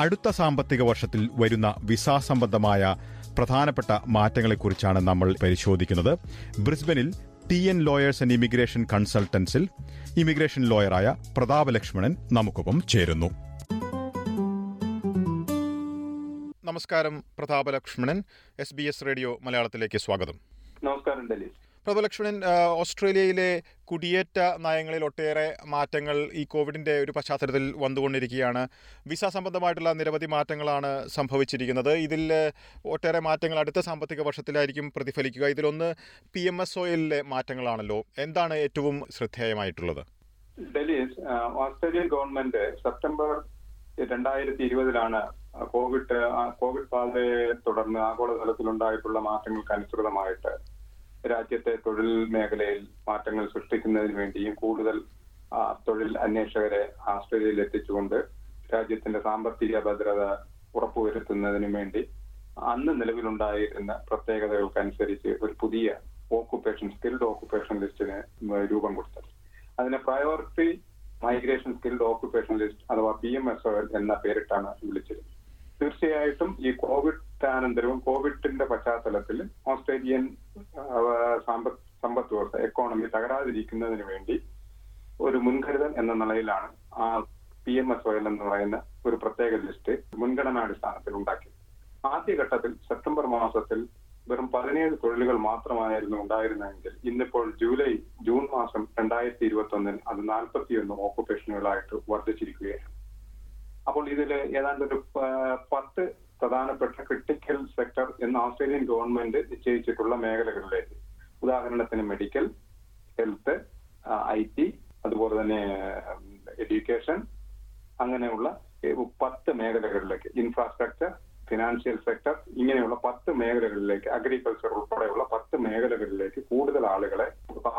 അടുത്ത സാമ്പത്തിക വർഷത്തിൽ വരുന്ന വിസ സംബന്ധമായ പ്രധാനപ്പെട്ട മാറ്റങ്ങളെക്കുറിച്ചാണ് നമ്മൾ പരിശോധിക്കുന്നത്. ബ്രിസ്ബനിൽ T N lawyers and immigration കൺസൾട്ടൻസിൽ immigration ലോയറായ പ്രതാപ ലക്ഷ്മണൻ നമുക്കൊപ്പം ചേരുന്നു. നമസ്കാരം Pratapa Lakshmanan S B S radio മലയാളത്തിലേക്ക് സ്വാഗതം. നമസ്കാരം പ്രഭലക്ഷ്മണൻ ഓസ്ട്രേലിയയിലെ കുടിയേറ്റ നയങ്ങളിൽ ഒട്ടേറെ മാറ്റങ്ങൾ ഈ കോവിഡിന്റെ ഒരു പശ്ചാത്തലത്തിൽ വന്നുകൊണ്ടിരിക്കുകയാണ്. വിസ സംബന്ധമായിട്ടുള്ള നിരവധി മാറ്റങ്ങളാണ് സംഭവിച്ചിരിക്കുന്നത്. ഇതിൽ ഒട്ടേറെ മാറ്റങ്ങൾ അടുത്ത സാമ്പത്തിക വർഷത്തിലായിരിക്കും പ്രതിഫലിക്കുക. ഇതിലൊന്ന് പി എം എസ് ഒയിലെ മാറ്റങ്ങളാണല്ലോ. എന്താണ് ഏറ്റവും ശ്രദ്ധേയമായിട്ടുള്ളത്? ഡൽഹി ഓസ്ട്രേലിയൻ ഗവൺമെന്റ് സെപ്റ്റംബർ രണ്ടായിരത്തി ഇരുപതിലാണ് കോവിഡ് കോവിഡ് ബാധയെ തുടർന്ന് ആഗോളതലത്തിലുണ്ടായിട്ടുള്ള മാറ്റങ്ങൾക്ക് അനുസൃതമായിട്ട് രാജ്യത്തെ തൊഴിൽ മേഖലയിൽ മാറ്റങ്ങൾ സൃഷ്ടിക്കുന്നതിന് വേണ്ടിയും കൂടുതൽ തൊഴിൽ അന്വേഷകരെ ആസ്ട്രേലിയയിൽ എത്തിച്ചുകൊണ്ട് രാജ്യത്തിന്റെ സാമ്പത്തിക ഭദ്രത ഉറപ്പുവരുത്തുന്നതിന് വേണ്ടി അന്ന് നിലവിലുണ്ടായിരുന്ന പ്രത്യേകതകൾക്കനുസരിച്ച് ഒരു പുതിയ ഓക്കുപേഷൻ സ്കിൽഡ് ഓക്കുപേഷൻ ലിസ്റ്റിന് രൂപം കൊടുത്തത്. അതിനെ priority migration skilled occupation list അഥവാ പി എം എസ് എന്ന പേരിട്ടാണ് വിളിച്ചത് തീർച്ചയായിട്ടും ഈ കോവിഡ് അനന്തരവും കോവിഡിന്റെ പശ്ചാത്തലത്തിൽ ഓസ്ട്രേലിയൻ സമ്പദ് വ്യവസ്ഥ എക്കോണമി തകരാതിരിക്കുന്നതിന് വേണ്ടി ഒരു മുൻകരുതൽ എന്ന നിലയിലാണ് ആ പി എം എസ് എൽ എന്ന് പറയുന്ന ഒരു പ്രത്യേക ലിസ്റ്റ് മുൻഗണനാടിസ്ഥാനത്തിൽ ഉണ്ടാക്കി ആദ്യഘട്ടത്തിൽ സെപ്റ്റംബർ മാസത്തിൽ വെറും പതിനേഴ് തൊഴിലുകൾ മാത്രമായിരുന്നു ഉണ്ടായിരുന്നെങ്കിൽ ഇന്നിപ്പോൾ ജൂലൈ ജൂൺ മാസം രണ്ടായിരത്തി ഇരുപത്തി ഒന്നിൽ അത് നാൽപ്പത്തിയൊന്ന് ഓക്കുപേഷനുകളായിട്ട് വർദ്ധിച്ചിരിക്കുകയാണ്. അപ്പോൾ ഇതിൽ ഏതാണ്ട് ഒരു പത്ത് പ്രധാനപ്പെട്ട ക്രിട്ടിക്കൽ സെക്ടർ എന്ന് ഓസ്ട്രേലിയൻ ഗവൺമെന്റ് നിശ്ചയിച്ചിട്ടുള്ള മേഖലകളിലേക്ക്. ഉദാഹരണത്തിന് മെഡിക്കൽ ഹെൽത്ത് ഐ ടി അതുപോലെ തന്നെ എഡ്യൂക്കേഷൻ അങ്ങനെയുള്ള പത്ത് മേഖലകളിലേക്ക്. ഇൻഫ്രാസ്ട്രക്ചർ ഫിനാൻഷ്യൽ സെക്ടർ ഇങ്ങനെയുള്ള പത്ത് മേഖലകളിലേക്ക് അഗ്രികൾച്ചർ ഉൾപ്പെടെയുള്ള പത്ത് മേഖലകളിലേക്ക് കൂടുതൽ ആളുകളെ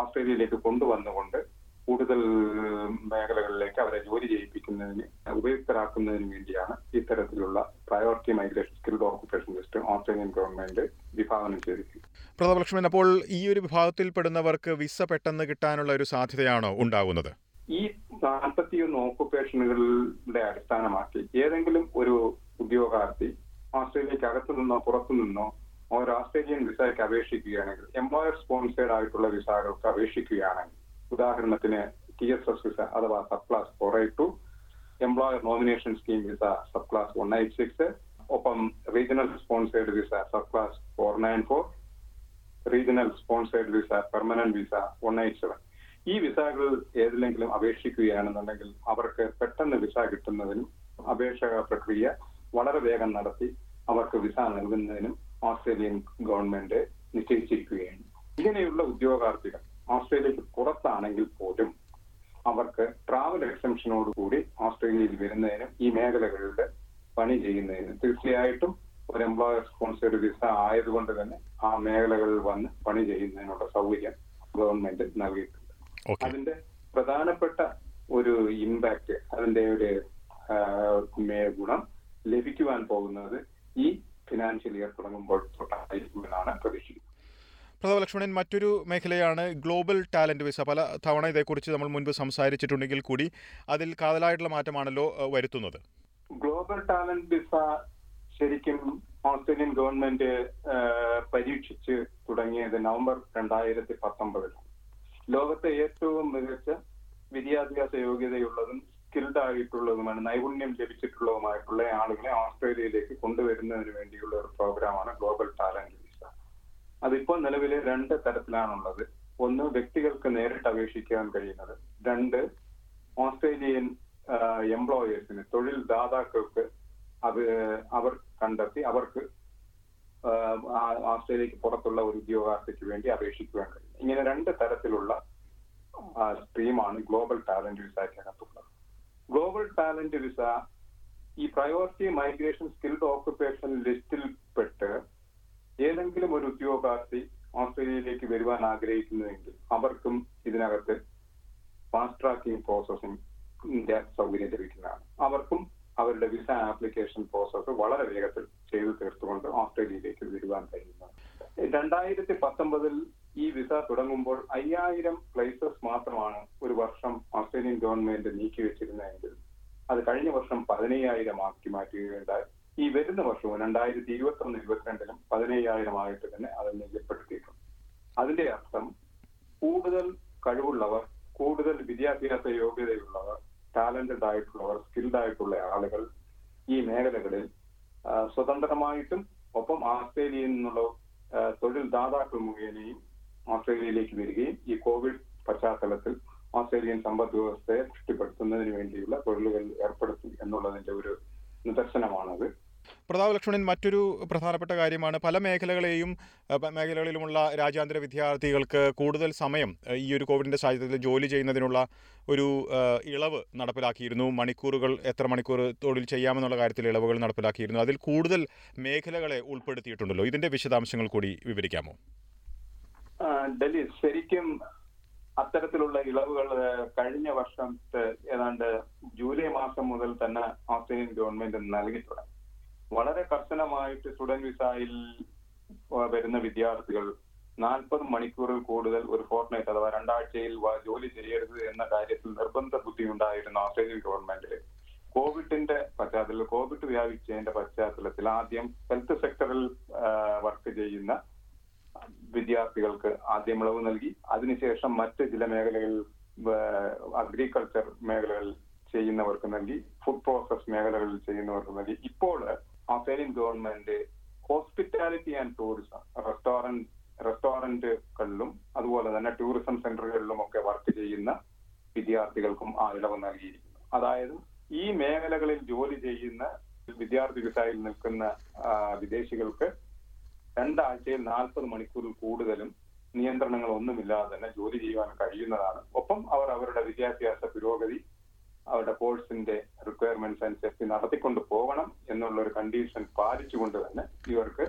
ഓസ്ട്രേലിയയിലേക്ക് കൊണ്ടുവന്നുകൊണ്ട് കൂടുതൽ മേഖലകളിലേക്ക് അവരെ ജോലി ചെയ്യിപ്പിക്കുന്നതിന് ഉപയുക്തരാക്കുന്നതിന് വേണ്ടിയാണ് ഇത്തരത്തിലുള്ള priority migration skilled occupation list Australian government വിഭാവനം ചെയ്തിരിക്കുന്നത്. പ്രതാപലക്ഷ്മൻ അപ്പോൾ ഈ ഒരു വിഭാഗത്തിൽപ്പെടുന്നവർക്ക് വിസ പെട്ടെന്ന് കിട്ടാനുള്ള ഒരു സാധ്യതയാണോ ഉണ്ടാകുന്നത് ഈ നാൽപ്പത്തിയൊന്ന് ഓക്കുപേഷനുകളുടെ അടിസ്ഥാനമാക്കി ഏതെങ്കിലും ഒരു ഉദ്യോഗാർത്ഥി ഓസ്ട്രേലിയക്ക് അകത്തു നിന്നോ പുറത്തു നിന്നോ ഒരു ഓസ്ട്രേലിയൻ വിസയ്ക്ക് അപേക്ഷിക്കുകയാണെങ്കിൽ എംപ്ലോയർ സ്പോൺസേഡ് ആയിട്ടുള്ള വിസകൾക്ക് അപേക്ഷിക്കുകയാണെങ്കിൽ ഉദാഹരണത്തിന് ടി എസ് എസ് വിസ അഥവാ subclass four eight two employer nomination scheme visa subclass one eight six ഒപ്പം regional sponsored visa subclass four nine four regional sponsored visa permanent visa one eight seven ഈ വിസകൾ ഏതിലെങ്കിലും അപേക്ഷിക്കുകയാണെന്നുണ്ടെങ്കിൽ അവർക്ക് പെട്ടെന്ന് visa കിട്ടുന്നതിനും അപേക്ഷക പ്രക്രിയ വളരെ വേഗം നടത്തി അവർക്ക് വിസ നൽകുന്നതിനും ഓസ്ട്രേലിയൻ ഗവൺമെന്റ് നിശ്ചയിച്ചിരിക്കുകയാണ്. ഇങ്ങനെയുള്ള ഉദ്യോഗാർത്ഥികൾ ഓസ്ട്രേലിയക്ക് പുറത്താണെങ്കിൽ പോലും അവർക്ക് ട്രാവൽ എക്സംഷനോടുകൂടി ഓസ്ട്രേലിയയിൽ വരുന്നതിനും ഈ മേഖലകളിൽ പണി ചെയ്യുന്നതിനും തീർച്ചയായിട്ടും ഒരു എംപ്ലോയർ സ്പോൺസേഡ് വിസ ആയതുകൊണ്ട് തന്നെ ആ മേഖലകളിൽ വന്ന് പണി ചെയ്യുന്നതിനുള്ള സൗകര്യം ഗവൺമെന്റ് നൽകിയിട്ടുണ്ട്. അതിന്റെ പ്രധാനപ്പെട്ട ഒരു ഇമ്പാക്ട് അതിന്റെ ഒരു ഗുണം ലഭിക്കുവാൻ പോകുന്നത് ഈ ഫിനാൻഷ്യൽ ഇയർ തുടങ്ങുമ്പോൾ തൊട്ടായിരിക്കുമെന്നാണ് പ്രതീക്ഷിക്കുന്നത്. പ്രതാപലക്ഷ്മണൻ മറ്റൊരു മേഖലയാണ് ഗ്ലോബൽ ടാലന്റ് വിസ. പല തവണ ഇതേക്കുറിച്ച് നമ്മൾ മുൻപ് സംസാരിച്ചിട്ടുണ്ടെങ്കിൽ കൂടി അതിൽ കാതലായിട്ടുള്ള മാറ്റമാണല്ലോ വരുത്തുന്നത്. ഗ്ലോബൽ ടാലന്റ് വിസ ശരിക്കും ഓസ്ട്രേലിയൻ ഗവൺമെന്റ് പരീക്ഷിച്ച് തുടങ്ങിയത് നവംബർ രണ്ടായിരത്തി പത്തൊമ്പതിലാണ് ലോകത്തെ ഏറ്റവും മികച്ച വിദ്യാഭ്യാസ യോഗ്യതയുള്ളതും സ്കിൽഡ് ആയിട്ടുള്ളതുമാണ് നൈപുണ്യം ലഭിച്ചിട്ടുള്ളതുമായിട്ടുള്ള ആളുകളെ ഓസ്ട്രേലിയയിലേക്ക് കൊണ്ടുവരുന്നതിന് വേണ്ടിയുള്ള ഒരു പ്രോഗ്രാമാണ് ഗ്ലോബൽ ടാലന്റ് അതിപ്പോൾ നിലവിൽ രണ്ട് തരത്തിലാണുള്ളത്. ഒന്ന് വ്യക്തികൾക്ക് നേരിട്ട് അപേക്ഷിക്കാൻ കഴിയുന്നത്. രണ്ട് ഓസ്ട്രേലിയൻ എംപ്ലോയേഴ്സിന് തൊഴിൽ ദാതാക്കൾക്ക് അത് അവർ കണ്ടെത്തി അവർക്ക് ഓസ്ട്രേലിയക്ക് പുറത്തുള്ള ഒരു ഉദ്യോഗാർത്ഥിക്ക് വേണ്ടി അപേക്ഷിക്കുവാൻ കഴിയും. ഇങ്ങനെ രണ്ട് തരത്തിലുള്ള സ്ട്രീമാണ് ഗ്ലോബൽ ടാലന്റ് വിസയ്ക്കകത്തുള്ളത് ഗ്ലോബൽ ടാലന്റ് വിസ ഈ പ്രയോറിറ്റി മൈഗ്രേഷൻ സ്കിൽഡ് ഓക്കുപേഷൻ ലിസ്റ്റിൽ പെട്ട് ഏതെങ്കിലും ഒരു ഉദ്യോഗാർത്ഥി ഓസ്ട്രേലിയയിലേക്ക് വരുവാൻ ആഗ്രഹിക്കുന്നുവെങ്കിൽ അവർക്കും ഇതിനകത്ത് ഫാസ്റ്റ് ട്രാക്കിംഗ് പ്രോസസ്സിംഗിന്റെ സൗകര്യം ലഭിക്കുന്നതാണ്. അവർക്കും അവരുടെ വിസ ആപ്ലിക്കേഷൻ പ്രോസസ്സ് വളരെ വേഗത്തിൽ ചെയ്തു തീർത്തുകൊണ്ട് ഓസ്ട്രേലിയയിലേക്ക് വരുവാൻ കഴിയുന്നതാണ്. രണ്ടായിരത്തി പത്തൊമ്പതിൽ ഈ വിസ തുടങ്ങുമ്പോൾ അയ്യായിരം പ്ലേസസ് മാത്രമാണ് ഒരു വർഷം ഓസ്ട്രേലിയൻ ഗവൺമെന്റ് നീക്കിവെച്ചിരുന്നതെങ്കിൽ അത് കഴിഞ്ഞ വർഷം പതിനയ്യായിരം ആക്കി മാറ്റുകയുണ്ടായി. ഈ വരുന്ന വർഷവും രണ്ടായിരത്തി ഇരുപത്തി ഒന്ന് ഇരുപത്തിരണ്ടിലും പതിനയ്യായിരം ആയിട്ട് തന്നെ അത് നിജപ്പെടുത്തിയിട്ടുണ്ട്. അതിന്റെ അർത്ഥം കൂടുതൽ കഴിവുള്ളവർ കൂടുതൽ വിദ്യാഭ്യാസ യോഗ്യതയുള്ളവർ ടാലന്റഡ് ആയിട്ടുള്ളവർ സ്കിൽഡ് ആയിട്ടുള്ള ആളുകൾ ഈ മേഖലകളിൽ സ്വതന്ത്രമായിട്ടും ഒപ്പം ആസ്ട്രേലിയയിൽ നിന്നുള്ള തൊഴിൽ ദാതാക്കൾ മുഖേനയും ഓസ്ട്രേലിയയിലേക്ക് വരികയും ഈ കോവിഡ് പശ്ചാത്തലത്തിൽ ഓസ്ട്രേലിയൻ സമ്പദ് വ്യവസ്ഥയെ പുഷ്ടിപ്പെടുത്തുന്നതിന് വേണ്ടിയുള്ള തൊഴിലുകൾ ഏർപ്പെടുത്തി എന്നുള്ളതിന്റെ ഒരു നിദർശനമാണത്. പ്രതാപ് ലക്ഷ്മണൻ മറ്റൊരു പ്രധാനപ്പെട്ട കാര്യമാണ്. പല മേഖലകളെയും മേഖലകളിലുമുള്ള രാജ്യാന്തര വിദ്യാർത്ഥികൾക്ക് കൂടുതൽ സമയം ഈ ഒരു കോവിഡിന്റെ സാഹചര്യത്തിൽ ജോലി ചെയ്യുന്നതിനുള്ള ഒരു ഇളവ് നടപ്പിലാക്കിയിരുന്നു. മണിക്കൂറുകൾ എത്ര മണിക്കൂർ തൊഴിൽ ചെയ്യാമെന്നുള്ള കാര്യത്തിൽ ഇളവുകൾ നടപ്പിലാക്കിയിരുന്നു. അതിൽ കൂടുതൽ മേഖലകളെ ഉൾപ്പെടുത്തിയിട്ടുണ്ടല്ലോ. ഇതിന്റെ വിശദാംശങ്ങൾ കൂടി വിവരിക്കാമോ? ഡൽഹി ശരിക്കും അത്തരത്തിലുള്ള ഇളവുകൾ കഴിഞ്ഞ വർഷത്തെ ഏതാണ്ട് ജൂലൈ മാസം മുതൽ തന്നെ ഓസ്ട്രേലിയൻ ഗവൺമെന്റ് നൽകി വളരെ കർശനമായിട്ട് സ്റ്റുഡന്റ് വിസയിൽ വരുന്ന വിദ്യാർത്ഥികൾ നാൽപ്പത് മണിക്കൂറിൽ കൂടുതൽ ഒരു ഫോർട്ട്നൈറ്റ് അഥവാ രണ്ടാഴ്ചയിൽ ജോലി ചെയ്യരുത് എന്ന കാര്യത്തിൽ നിർബന്ധ ബുദ്ധി ഉണ്ടായിരുന്നു ഓസ്ട്രേലിയൻ ഗവൺമെന്റ് കോവിഡിന്റെ പശ്ചാത്തലത്തിൽ കോവിഡ് വ്യാപിച്ചതിന്റെ പശ്ചാത്തലത്തിൽ ആദ്യം ഹെൽത്ത് സെക്ടറിൽ വർക്ക് ചെയ്യുന്ന വിദ്യാർത്ഥികൾക്ക് ആദ്യം ഇളവ് നൽകി. അതിനുശേഷം മറ്റ് ചില മേഖലകളിൽ അഗ്രികൾച്ചർ മേഖലകളിൽ ചെയ്യുന്നവർക്ക് നൽകി. ഫുഡ് പ്രോസസ് മേഖലകളിൽ ചെയ്യുന്നവർക്ക് നൽകി. ഇപ്പോൾ Australian government hospitality and tourism restaurant റെസ്റ്റോറന്റുകളിലും അതുപോലെ തന്നെ ടൂറിസം സെന്ററുകളിലും ഒക്കെ വർക്ക് ചെയ്യുന്ന വിദ്യാർത്ഥികൾക്കും ആ ഇളവ് നൽകിയിരിക്കുന്നു. അതായത് ഈ മേഖലകളിൽ ജോലി ചെയ്യുന്ന വിദ്യാർത്ഥി വിസയിൽ നിൽക്കുന്ന വിദേശികൾക്ക് രണ്ടാഴ്ചയിൽ നാൽപ്പത് മണിക്കൂറിൽ കൂടുതലും നിയന്ത്രണങ്ങൾ ഒന്നുമില്ലാതെ തന്നെ ജോലി ചെയ്യുവാൻ കഴിയുന്നതാണ്. ഒപ്പം അവർ അവരുടെ വിദ്യാഭ്യാസ പുരോഗതി അവരുടെ കോഴ്സിന്റെ റിക്വയർമെന്റ്സ് അനുസരിച്ച് നടത്തിക്കൊണ്ട് പോകണം എന്നുള്ള ഒരു കണ്ടീഷൻ പാലിച്ചുകൊണ്ട് തന്നെ ഇവർക്ക്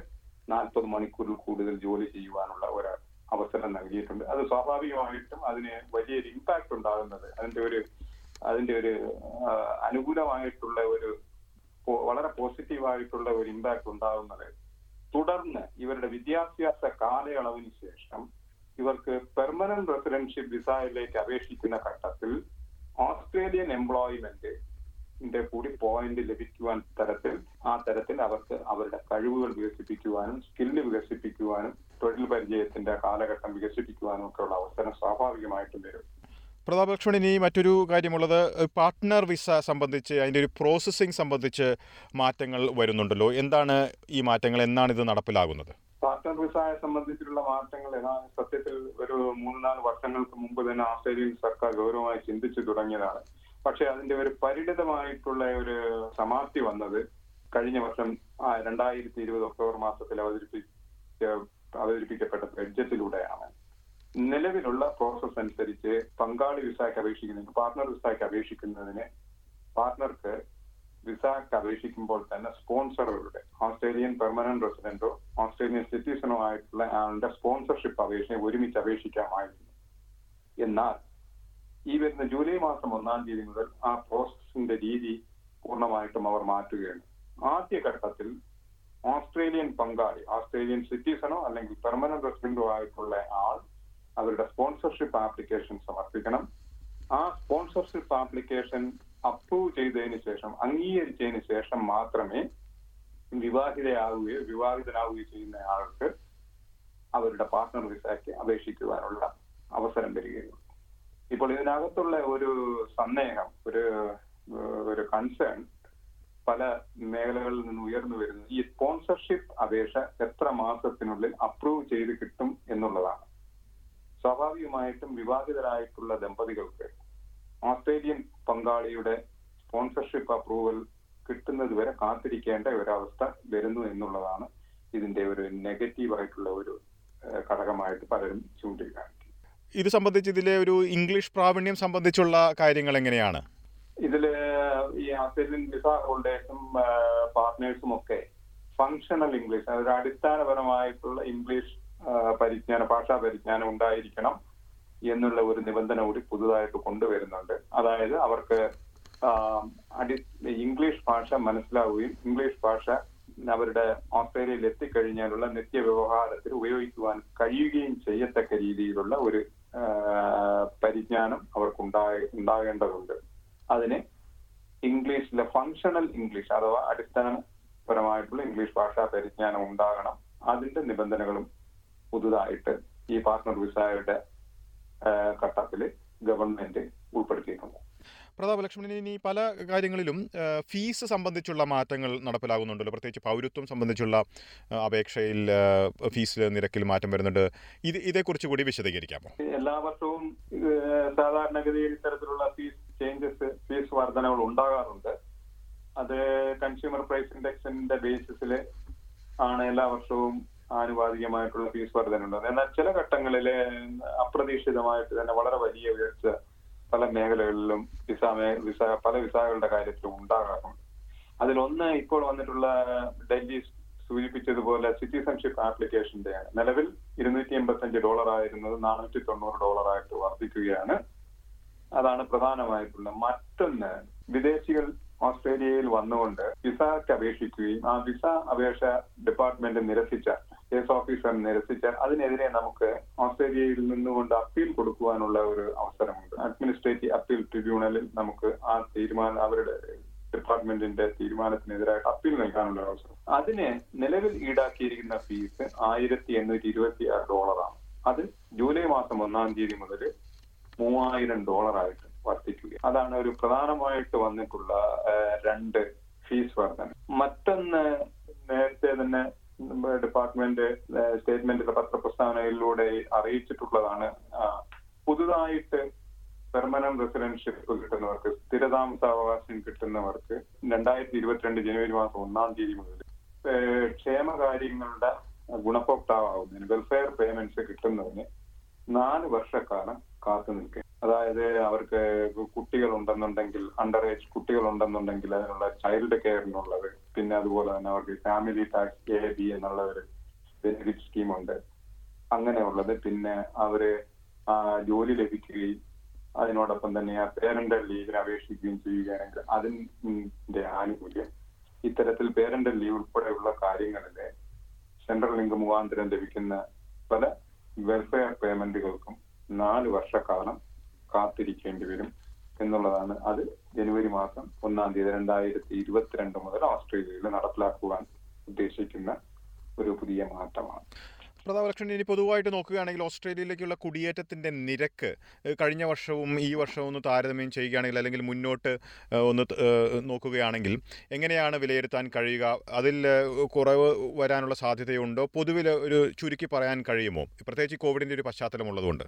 നാൽപ്പത് മണിക്കൂറിൽ കൂടുതൽ ജോലി ചെയ്യുവാനുള്ള ഒരു അവസരം നൽകിയിട്ടുണ്ട്. അത് സ്വാഭാവികമായിട്ടും അതിന് വലിയൊരു ഇമ്പാക്ട് ഉണ്ടാകുന്നത്. അതിന്റെ ഒരു അതിന്റെ ഒരു അനുകൂലമായിട്ടുള്ള ഒരു വളരെ പോസിറ്റീവായിട്ടുള്ള ഒരു ഇമ്പാക്ട് ഉണ്ടാകുന്നത്. തുടർന്ന് ഇവരുടെ വിദ്യാഭ്യാസ കാലയളവിന് ശേഷം ഇവർക്ക് പെർമനന്റ് റെസിഡൻഷ്യൽ വിസയിലേക്ക് അപേക്ഷിക്കുന്ന ഘട്ടത്തിൽ ഓസ്ട്രേലിയൻ എംപ്ലോയ്മെന്റ് കൂടി പോയിന്റ് ലഭിക്കുവാൻ തരത്തിൽ ആ തരത്തിൽ അവർക്ക് അവരുടെ കഴിവുകൾ വികസിപ്പിക്കുവാനും സ്കില്ല് വികസിപ്പിക്കുവാനും തൊഴിൽ പരിചയത്തിന്റെ കാലഘട്ടം വികസിപ്പിക്കുവാനും ഒക്കെയുള്ള അവസരം സ്വാഭാവികമായിട്ടും വരും. പ്രതാപ ലക്ഷ്മണി ഇനി മറ്റൊരു കാര്യമുള്ളത് പാർട്ട്ണർ വിസ സംബന്ധിച്ച് അതിന്റെ ഒരു പ്രോസസ്സിംഗ് സംബന്ധിച്ച് മാറ്റങ്ങൾ വരുന്നുണ്ടല്ലോ. എന്താണ് ഈ മാറ്റങ്ങൾ? എന്നാണ് ഇത് നടപ്പിലാകുന്നത്? പാർട്ട്ണർ വിസയെ സംബന്ധിച്ചിട്ടുള്ള മാറ്റങ്ങൾ സത്യത്തിൽ ഒരു മൂന്ന് നാല് വർഷങ്ങൾക്ക് മുമ്പ് തന്നെ ഓസ്ട്രേലിയൻ സർക്കാർ ഗൗരവമായി ചിന്തിച്ചു തുടങ്ങിയതാണ്. പക്ഷെ അതിന്റെ ഒരു പരിണിതമായിട്ടുള്ള ഒരു സമാപ്തി വന്നത് കഴിഞ്ഞ വർഷം രണ്ടായിരത്തി ഇരുപത് ഒക്ടോബർ മാസത്തിൽ അവതരിപ്പിച്ച അവതരിപ്പിക്കപ്പെട്ട ബഡ്ജറ്റിലൂടെയാണ്. നിലവിലുള്ള പ്രോസസ് അനുസരിച്ച് പങ്കാളി വിസയ്ക്ക് അപേക്ഷിക്കുന്നതിന് പാർട്ണർ വിസയ്ക്ക് അപേക്ഷിക്കുന്നതിന് പാർട്ട്ണർക്ക് വിസയ്ക്ക് അപേക്ഷിക്കുമ്പോൾ തന്നെ സ്പോൺസറുകളുടെ ഓസ്ട്രേലിയൻ പെർമനന്റ് റെസിഡന്റോ ഓസ്ട്രേലിയൻ സിറ്റിസണോ ആയിട്ടുള്ള ആളുടെ സ്പോൺസർഷിപ്പ് അപേക്ഷയെ ഒരുമിച്ച് അപേക്ഷിക്കാമായിരുന്നു. എന്നാൽ ഈ വരുന്ന ജൂലൈ മാസം ഒന്നാം തീയതി മുതൽ ആ പ്രോസസ്സിന്റെ രീതി പൂർണമായിട്ടും അവർ മാറ്റുകയാണ്. ആദ്യഘട്ടത്തിൽ ഓസ്ട്രേലിയൻ പങ്കാളി ഓസ്ട്രേലിയൻ സിറ്റിസണോ അല്ലെങ്കിൽ പെർമനന്റ് റെസിഡന്റോ ആയിട്ടുള്ള ആൾ അവരുടെ സ്പോൺസർഷിപ്പ് ആപ്ലിക്കേഷൻ സമർപ്പിക്കണം. ആ സ്പോൺസർഷിപ്പ് ആപ്ലിക്കേഷൻ അപ്രൂവ് ചെയ്തതിന് ശേഷം അംഗീകരിച്ചതിന് ശേഷം മാത്രമേ വിവാഹിതയാവുകയോ വിവാഹിതനാവുകയോ ചെയ്യുന്ന ആൾക്ക് അവരുടെ പാർട്ട്ണർ വിസയ്ക്ക് അപേക്ഷിക്കുവാനുള്ള അവസരം വരികയുള്ളൂ. ഇപ്പോൾ ഇതിനകത്തുള്ള ഒരു സന്ദേഹം ഒരു ഒരു കൺസേൺ പല മേഖലകളിൽ നിന്ന് ഉയർന്നു വരുന്നത് ഈ സ്പോൺസർഷിപ്പ് അപേക്ഷ എത്ര മാസത്തിനുള്ളിൽ അപ്രൂവ് ചെയ്ത് കിട്ടും എന്നുള്ളതാണ്. സ്വാഭാവികമായിട്ടും വിവാഹിതരായിട്ടുള്ള ദമ്പതികൾക്ക് ഓസ്ട്രേലിയൻ പങ്കാളിയുടെ സ്പോൺസർഷിപ്പ് അപ്രൂവൽ കിട്ടുന്നത് വരെ കാത്തിരിക്കേണ്ട ഒരവസ്ഥ വരുന്നു എന്നുള്ളതാണ് ഇതിന്റെ ഒരു നെഗറ്റീവ് ആയിട്ടുള്ള ഒരു ഘടകമായിട്ട് പലരും ചൂണ്ടിക്കാണിക്കും ഇത് സംബന്ധിച്ച് ഇതിലെ ഒരു ഇംഗ്ലീഷ് പ്രാവീണ്യം സംബന്ധിച്ചുള്ള കാര്യങ്ങൾ എങ്ങനെയാണ്? ഇതിൽ ഈ ആസ്ട്രേലിയൻ വിസ ഹോൾഡേഴ്സും പാർട്ട്നേഴ്സും ഒക്കെ ഫങ്ഷണൽ ഇംഗ്ലീഷ് അതായത് അടിസ്ഥാനപരമായിട്ടുള്ള ഇംഗ്ലീഷ് പരിജ്ഞാന പരിജ്ഞാനം ഭാഷാ പരിജ്ഞാനം ഉണ്ടായിരിക്കണം. എന്നുള്ള ഒരു നിബന്ധന കൂടി പുതുതായിട്ട് കൊണ്ടുവരുന്നുണ്ട്. അതായത് അവർക്ക് അടി ഇംഗ്ലീഷ് ഭാഷ മനസ്സിലാവുകയും ഇംഗ്ലീഷ് ഭാഷ അവരുടെ ഓസ്ട്രേലിയയിൽ എത്തിക്കഴിഞ്ഞാലുള്ള നിത്യ വ്യവഹാരത്തിൽ ഉപയോഗിക്കുവാൻ കഴിയുകയും ചെയ്യത്തക്ക രീതിയിലുള്ള ഒരു പരിജ്ഞാനം അവർക്ക് ഉണ്ടാകേണ്ടതുണ്ട്. അതിന് ഇംഗ്ലീഷിലെ ഫങ്ഷണൽ ഇംഗ്ലീഷ് അഥവാ അടിസ്ഥാനപരമായിട്ടുള്ള ഇംഗ്ലീഷ് ഭാഷാ പരിജ്ഞാനം ഉണ്ടാകണം. അതിന്റെ നിബന്ധനകളും പുതുതായിട്ട് ഈ പാർട്ട്ണർ വിസയുടെ ഘട്ടത്തിൽ ഗവൺമെന്റ് ഉൾപ്പെടുത്തിയിട്ടുണ്ട്. പ്രതാപ ലക്ഷ്മണൻ ഇനി പല കാര്യങ്ങളിലും ഫീസ് സംബന്ധിച്ചുള്ള മാറ്റങ്ങൾ നടപ്പിലാകുന്നുണ്ടല്ലോ. പ്രത്യേകിച്ച് പൗരത്വം സംബന്ധിച്ചുള്ള അപേക്ഷയിൽ ഫീസ് നിരക്കിൽ മാറ്റം വരുന്നുണ്ട്. ഇത് ഇതേക്കുറിച്ച് കൂടി വിശദീകരിക്കാമോ? എല്ലാ വർഷവും സാധാരണഗതിയിൽ ഇത്തരത്തിലുള്ള ഫീസ് ചേഞ്ചസ് ഫീസ് വർധനകൾ ഉണ്ടാകാറുണ്ട്. അത് കൺസ്യൂമർ പ്രൈസ് ഇൻഡെക്സിന്റെ ബേസിസിൽ ആണ് എല്ലാ വർഷവും ആനുപാതികമായിട്ടുള്ള ഫീസ് വർധന ഉണ്ടാകുന്നത് എന്നാൽ ചില ഘട്ടങ്ങളിൽ അപ്രതീക്ഷിതമായിട്ട് തന്നെ വളരെ വലിയ ഉയർച്ച പല മേഖലകളിലും വിസ വിസ പല വിസകളുടെ കാര്യത്തിലും ഉണ്ടാകാറുണ്ട്. അതിലൊന്ന് ഇപ്പോൾ വന്നിട്ടുള്ള ഡൽഹി സൂചിപ്പിച്ചതുപോലെ സിറ്റിസൺഷിപ്പ് ആപ്ലിക്കേഷന്റെയാണ് നിലവിൽ ഇരുന്നൂറ്റി എൺപത്തി ഡോളർ ആയിരുന്നത് നാനൂറ്റി തൊണ്ണൂറ് ഡോളറായിട്ട് വർദ്ധിക്കുകയാണ്. അതാണ് പ്രധാനമായിട്ടുള്ള മറ്റൊന്ന് വിദേശികൾ ഓസ്ട്രേലിയയിൽ വന്നുകൊണ്ട് വിസയ്ക്ക് അപേക്ഷിക്കുകയും ആ വിസ അപേക്ഷ ഡിപ്പാർട്ട്മെന്റ് നിരസിച്ചാൽ കേസ് ഓഫീസർ നിരസിച്ചാൽ അതിനെതിരെ നമുക്ക് ഓസ്ട്രേലിയയിൽ നിന്നുകൊണ്ട് അപ്പീൽ കൊടുക്കുവാനുള്ള ഒരു അവസരമുണ്ട്. അഡ്മിനിസ്ട്രേറ്റീവ് അപ്പീൽ ട്രിബ്യൂണലിൽ നമുക്ക് ആ തീരുമാനം അവരുടെ ഡിപ്പാർട്ട്മെന്റിന്റെ തീരുമാനത്തിനെതിരായിട്ട് അപ്പീൽ നൽകാനുള്ള അവസരം. അതിന് നിലവിൽ ഈടാക്കിയിരിക്കുന്ന ഫീസ് ആയിരത്തി എണ്ണൂറ്റി ഇരുപത്തി ആറ് ഡോളറാണ്. അത് ജൂലൈ മാസം ഒന്നാം തീയതി മുതൽ മൂവായിരം ഡോളറായിട്ട് വർദ്ധിക്കുക അതാണ് ഒരു പ്രധാനമായിട്ട് വന്നിട്ടുള്ള രണ്ട് ഫീസ് വർധന. മറ്റൊന്ന് നേരത്തെ തന്നെ ഡിപ്പാർട്ട്മെന്റ് സ്റ്റേറ്റ്മെന്റിലെ പത്രപ്രസ്താവനയിലൂടെ അറിയിച്ചിട്ടുള്ളതാണ്. പുതുതായിട്ട് പെർമനന്റ് റെസിഡൻഷിപ്പ് കിട്ടുന്നവർക്ക് സ്ഥിരതാമസാവകാശം കിട്ടുന്നവർക്ക് രണ്ടായിരത്തി ഇരുപത്തിരണ്ട് ജനുവരി മാസം ഒന്നാം തീയതി മുതൽ ക്ഷേമകാര്യങ്ങളുടെ ഗുണഭോക്താവുന്നതിന് വെൽഫെയർ പേയ്മെന്റ്സ് കിട്ടുന്നതിന് നാല് വർഷക്കാലം കാത്തു നിൽക്കുക അതായത് അവർക്ക് കുട്ടികൾ ഉണ്ടെന്നുണ്ടെങ്കിൽ അണ്ടർ ഏജ് കുട്ടികൾ ഉണ്ടെന്നുണ്ടെങ്കിൽ അതിനുള്ള ചൈൽഡ് കെയറിനുള്ളത് പിന്നെ അതുപോലെ തന്നെ അവർക്ക് ഫാമിലി ടാക്സ് എ ബി എന്നുള്ള ഒരു ബെനിഫിറ്റ് സ്കീമുണ്ട് അങ്ങനെയുള്ളത്. പിന്നെ അവർ ജോലി ലഭിക്കുകയും അതിനോടൊപ്പം തന്നെ ആ പേരന്റൽ ലീവിന് അപേക്ഷിക്കുകയും ചെയ്യുകയാണെങ്കിൽ അതിന്റെ ആനുകൂല്യം ഇത്തരത്തിൽ പേരന്റൽ ലീവ് ഉൾപ്പെടെയുള്ള കാര്യങ്ങളിലെ സെൻട്രൽ ലിങ്ക് മുഖാന്തരം ലഭിക്കുന്ന പല വെൽഫെയർ പേയ്മെന്റുകൾക്കും നാല് വർഷക്കാലം കാത്തിരിക്കേണ്ടി വരും എന്നുള്ളതാണ്. അത് ജനുവരി മാസം ഒന്നാം തീയതി രണ്ടായിരത്തി ഇരുപത്തിരണ്ട് മുതൽ ഓസ്ട്രേലിയയിൽ നടപ്പിലാക്കുവാൻ ഉദ്ദേശിക്കുന്ന ഒരു പുതിയ മാറ്റമാണ്. പ്രതാപ ലക്ഷ്മണൻ ഇനി പൊതുവായിട്ട് നോക്കുകയാണെങ്കിൽ ഓസ്ട്രേലിയയിലേക്കുള്ള കുടിയേറ്റത്തിന്റെ നിരക്ക് കഴിഞ്ഞ വർഷവും ഈ വർഷവും ഒന്ന് താരതമ്യം ചെയ്യുകയാണെങ്കിൽ അല്ലെങ്കിൽ മുന്നോട്ട് ഒന്ന് നോക്കുകയാണെങ്കിൽ എങ്ങനെയാണ് വിലയിരുത്താൻ കഴിയുക? അതിൽ കുറവ് വരാനുള്ള സാധ്യതയുണ്ടോ? പൊതുവിൽ ഒരു ചുരുക്കി പറയാൻ കഴിയുമോ? പ്രത്യേകിച്ച് കോവിഡിന്റെ ഒരു പശ്ചാത്തലമുള്ളതുകൊണ്ട്.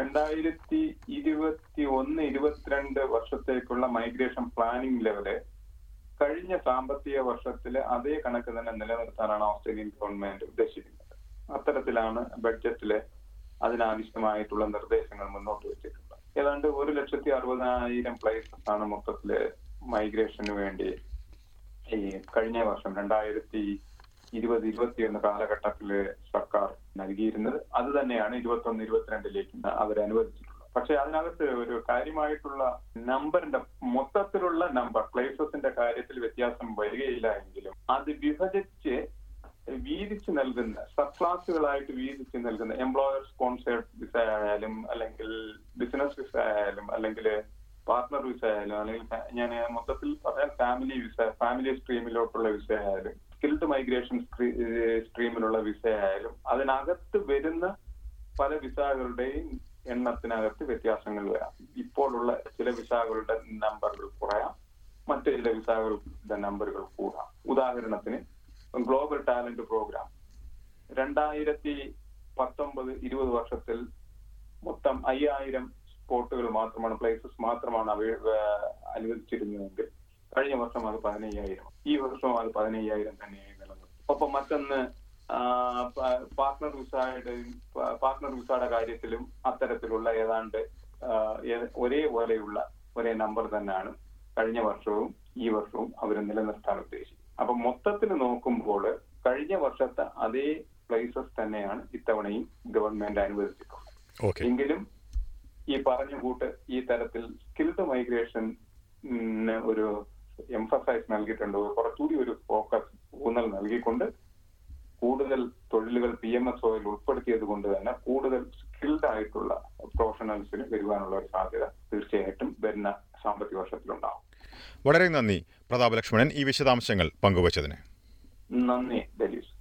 രണ്ടായിരത്തി ഇരുപത്തി ഒന്ന് ഇരുപത്തിരണ്ട് വർഷത്തേക്കുള്ള മൈഗ്രേഷൻ പ്ലാനിംഗ് ലെവൽ കഴിഞ്ഞ സാമ്പത്തിക വർഷത്തിലെ അതേ കണക്ക് തന്നെ നിലനിർത്താനാണ് ഓസ്ട്രേലിയൻ ഗവൺമെന്റ് ഉദ്ദേശിക്കുന്നത്. അത്തരത്തിലാണ് ബഡ്ജറ്റിൽ അതിനാവശ്യമായിട്ടുള്ള നിർദ്ദേശങ്ങൾ മുന്നോട്ട് വെച്ചിട്ടുള്ളത്. ഏതാണ്ട് ഒരു ലക്ഷത്തി അറുപതിനായിരം പ്ലേസസ് ആണ് മൊത്തത്തിൽ മൈഗ്രേഷന് വേണ്ടി ഈ കഴിഞ്ഞ വർഷം രണ്ടായിരത്തി ഇരുപത് ഇരുപത്തിയൊന്ന് കാലഘട്ടത്തിൽ സർക്കാർ നൽകിയിരുന്നത്. അത് തന്നെയാണ് ഇരുപത്തൊന്ന് ഇരുപത്തിരണ്ടിലേക്ക് അവർ അനുവദിച്ചിട്ടുള്ളത്. പക്ഷെ അതിനകത്ത് ഒരു കാര്യമായിട്ടുള്ള നമ്പറിന്റെ മൊത്തത്തിലുള്ള നമ്പർ പ്ലേസസിന്റെ കാര്യത്തിൽ വ്യത്യാസം വരികയില്ല എങ്കിലും അത് വിഭജിച്ച് വീതിച്ച് നൽകുന്ന സബ് ക്ലാസുകളായിട്ട് വീതിച്ച് നൽകുന്ന എംപ്ലോയർ സ്പോൺസേഡ് വിസ ആയാലും അല്ലെങ്കിൽ ബിസിനസ് വിസ ആയാലും അല്ലെങ്കിൽ പാർട്ണർ വിസ ആയാലും അല്ലെങ്കിൽ ഞാൻ മൊത്തത്തിൽ പറയാൻ ഫാമിലി വിസ ഫാമിലി സ്ട്രീമിലോട്ടുള്ള വിസ ആയാലും സ്കിൽഡ് മൈഗ്രേഷൻ സ്ട്രീമിലുള്ള വിസ ആയാലും അതിനകത്ത് വരുന്ന പല വിസകളുടെയും എണ്ണത്തിനകത്ത് വ്യത്യാസങ്ങൾ വരാം. ഇപ്പോഴുള്ള ചില വിസകളുടെ നമ്പറുകൾ കുറയാം മറ്റു ചില വിസകളുടെ നമ്പറുകൾ കൂടാം. ഉദാഹരണത്തിന് ഗ്ലോബൽ ടാലന്റ് പ്രോഗ്രാം രണ്ടായിരത്തി പത്തൊമ്പത് ഇരുപത് വർഷത്തിൽ മൊത്തം അയ്യായിരം സ്പോട്ടുകൾ മാത്രമാണ് പ്ലേസസ് മാത്രമാണ് അവ അനുവദിച്ചിരുന്നതെങ്കിൽ കഴിഞ്ഞ വർഷം അത് പതിനയ്യായിരം. ഈ വർഷം അത് പതിനയ്യായിരം തന്നെയായി നിലനിർത്തും. ഒപ്പം മറ്റൊന്ന് പാർട്ട്ണർ വിസയുടെ പാർട്ട്ണർ വിസയുടെ കാര്യത്തിലും അത്തരത്തിലുള്ള ഏതാണ്ട് ഒരേപോലെയുള്ള ഒരേ നമ്പർ തന്നെയാണ് കഴിഞ്ഞ വർഷവും ഈ വർഷവും അവർ നിലനിർത്താൻ ഉദ്ദേശിക്കുന്നത്. അപ്പൊ മൊത്തത്തിൽ നോക്കുമ്പോൾ കഴിഞ്ഞ വർഷത്തെ അതേ പ്ലേസസ് തന്നെയാണ് ഇത്തവണയും ഗവൺമെന്റ് അനുവദിച്ചിട്ടുള്ളത്. എങ്കിലും ഈ പറഞ്ഞ കൂട്ട് ഈ തരത്തിൽ സ്കിൽഡ് മൈഗ്രേഷൻ ഒരു എംഫസൈസ് നൽകിയിട്ടുണ്ട്. കുറച്ചുകൂടി ഒരു ഫോക്കസ് ഊന്നൽ നൽകിക്കൊണ്ട് കൂടുതൽ തൊഴിലുകൾ പി എം എസ് ഒയിൽ ഉൾപ്പെടുത്തിയത് കൊണ്ട് തന്നെ കൂടുതൽ സ്കിൽഡ് ആയിട്ടുള്ള പ്രൊഫഷണൽസിന് വരുവാനുള്ള ഒരു സാധ്യത തീർച്ചയായിട്ടും വരുന്ന സാമ്പത്തിക വർഷത്തിലുണ്ടാവും. വളരെ നന്ദി പ്രതാപ ലക്ഷ്മണൻ ഈ വിശദാംശങ്ങൾ പങ്കുവച്ചതിന് നന്ദി ദലീസ്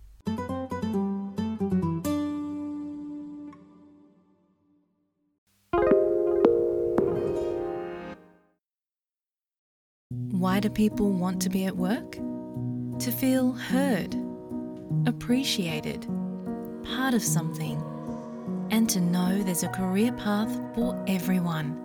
Why do people want to be at work? To feel heard, appreciated, part of something, and to know there's a career path for everyone.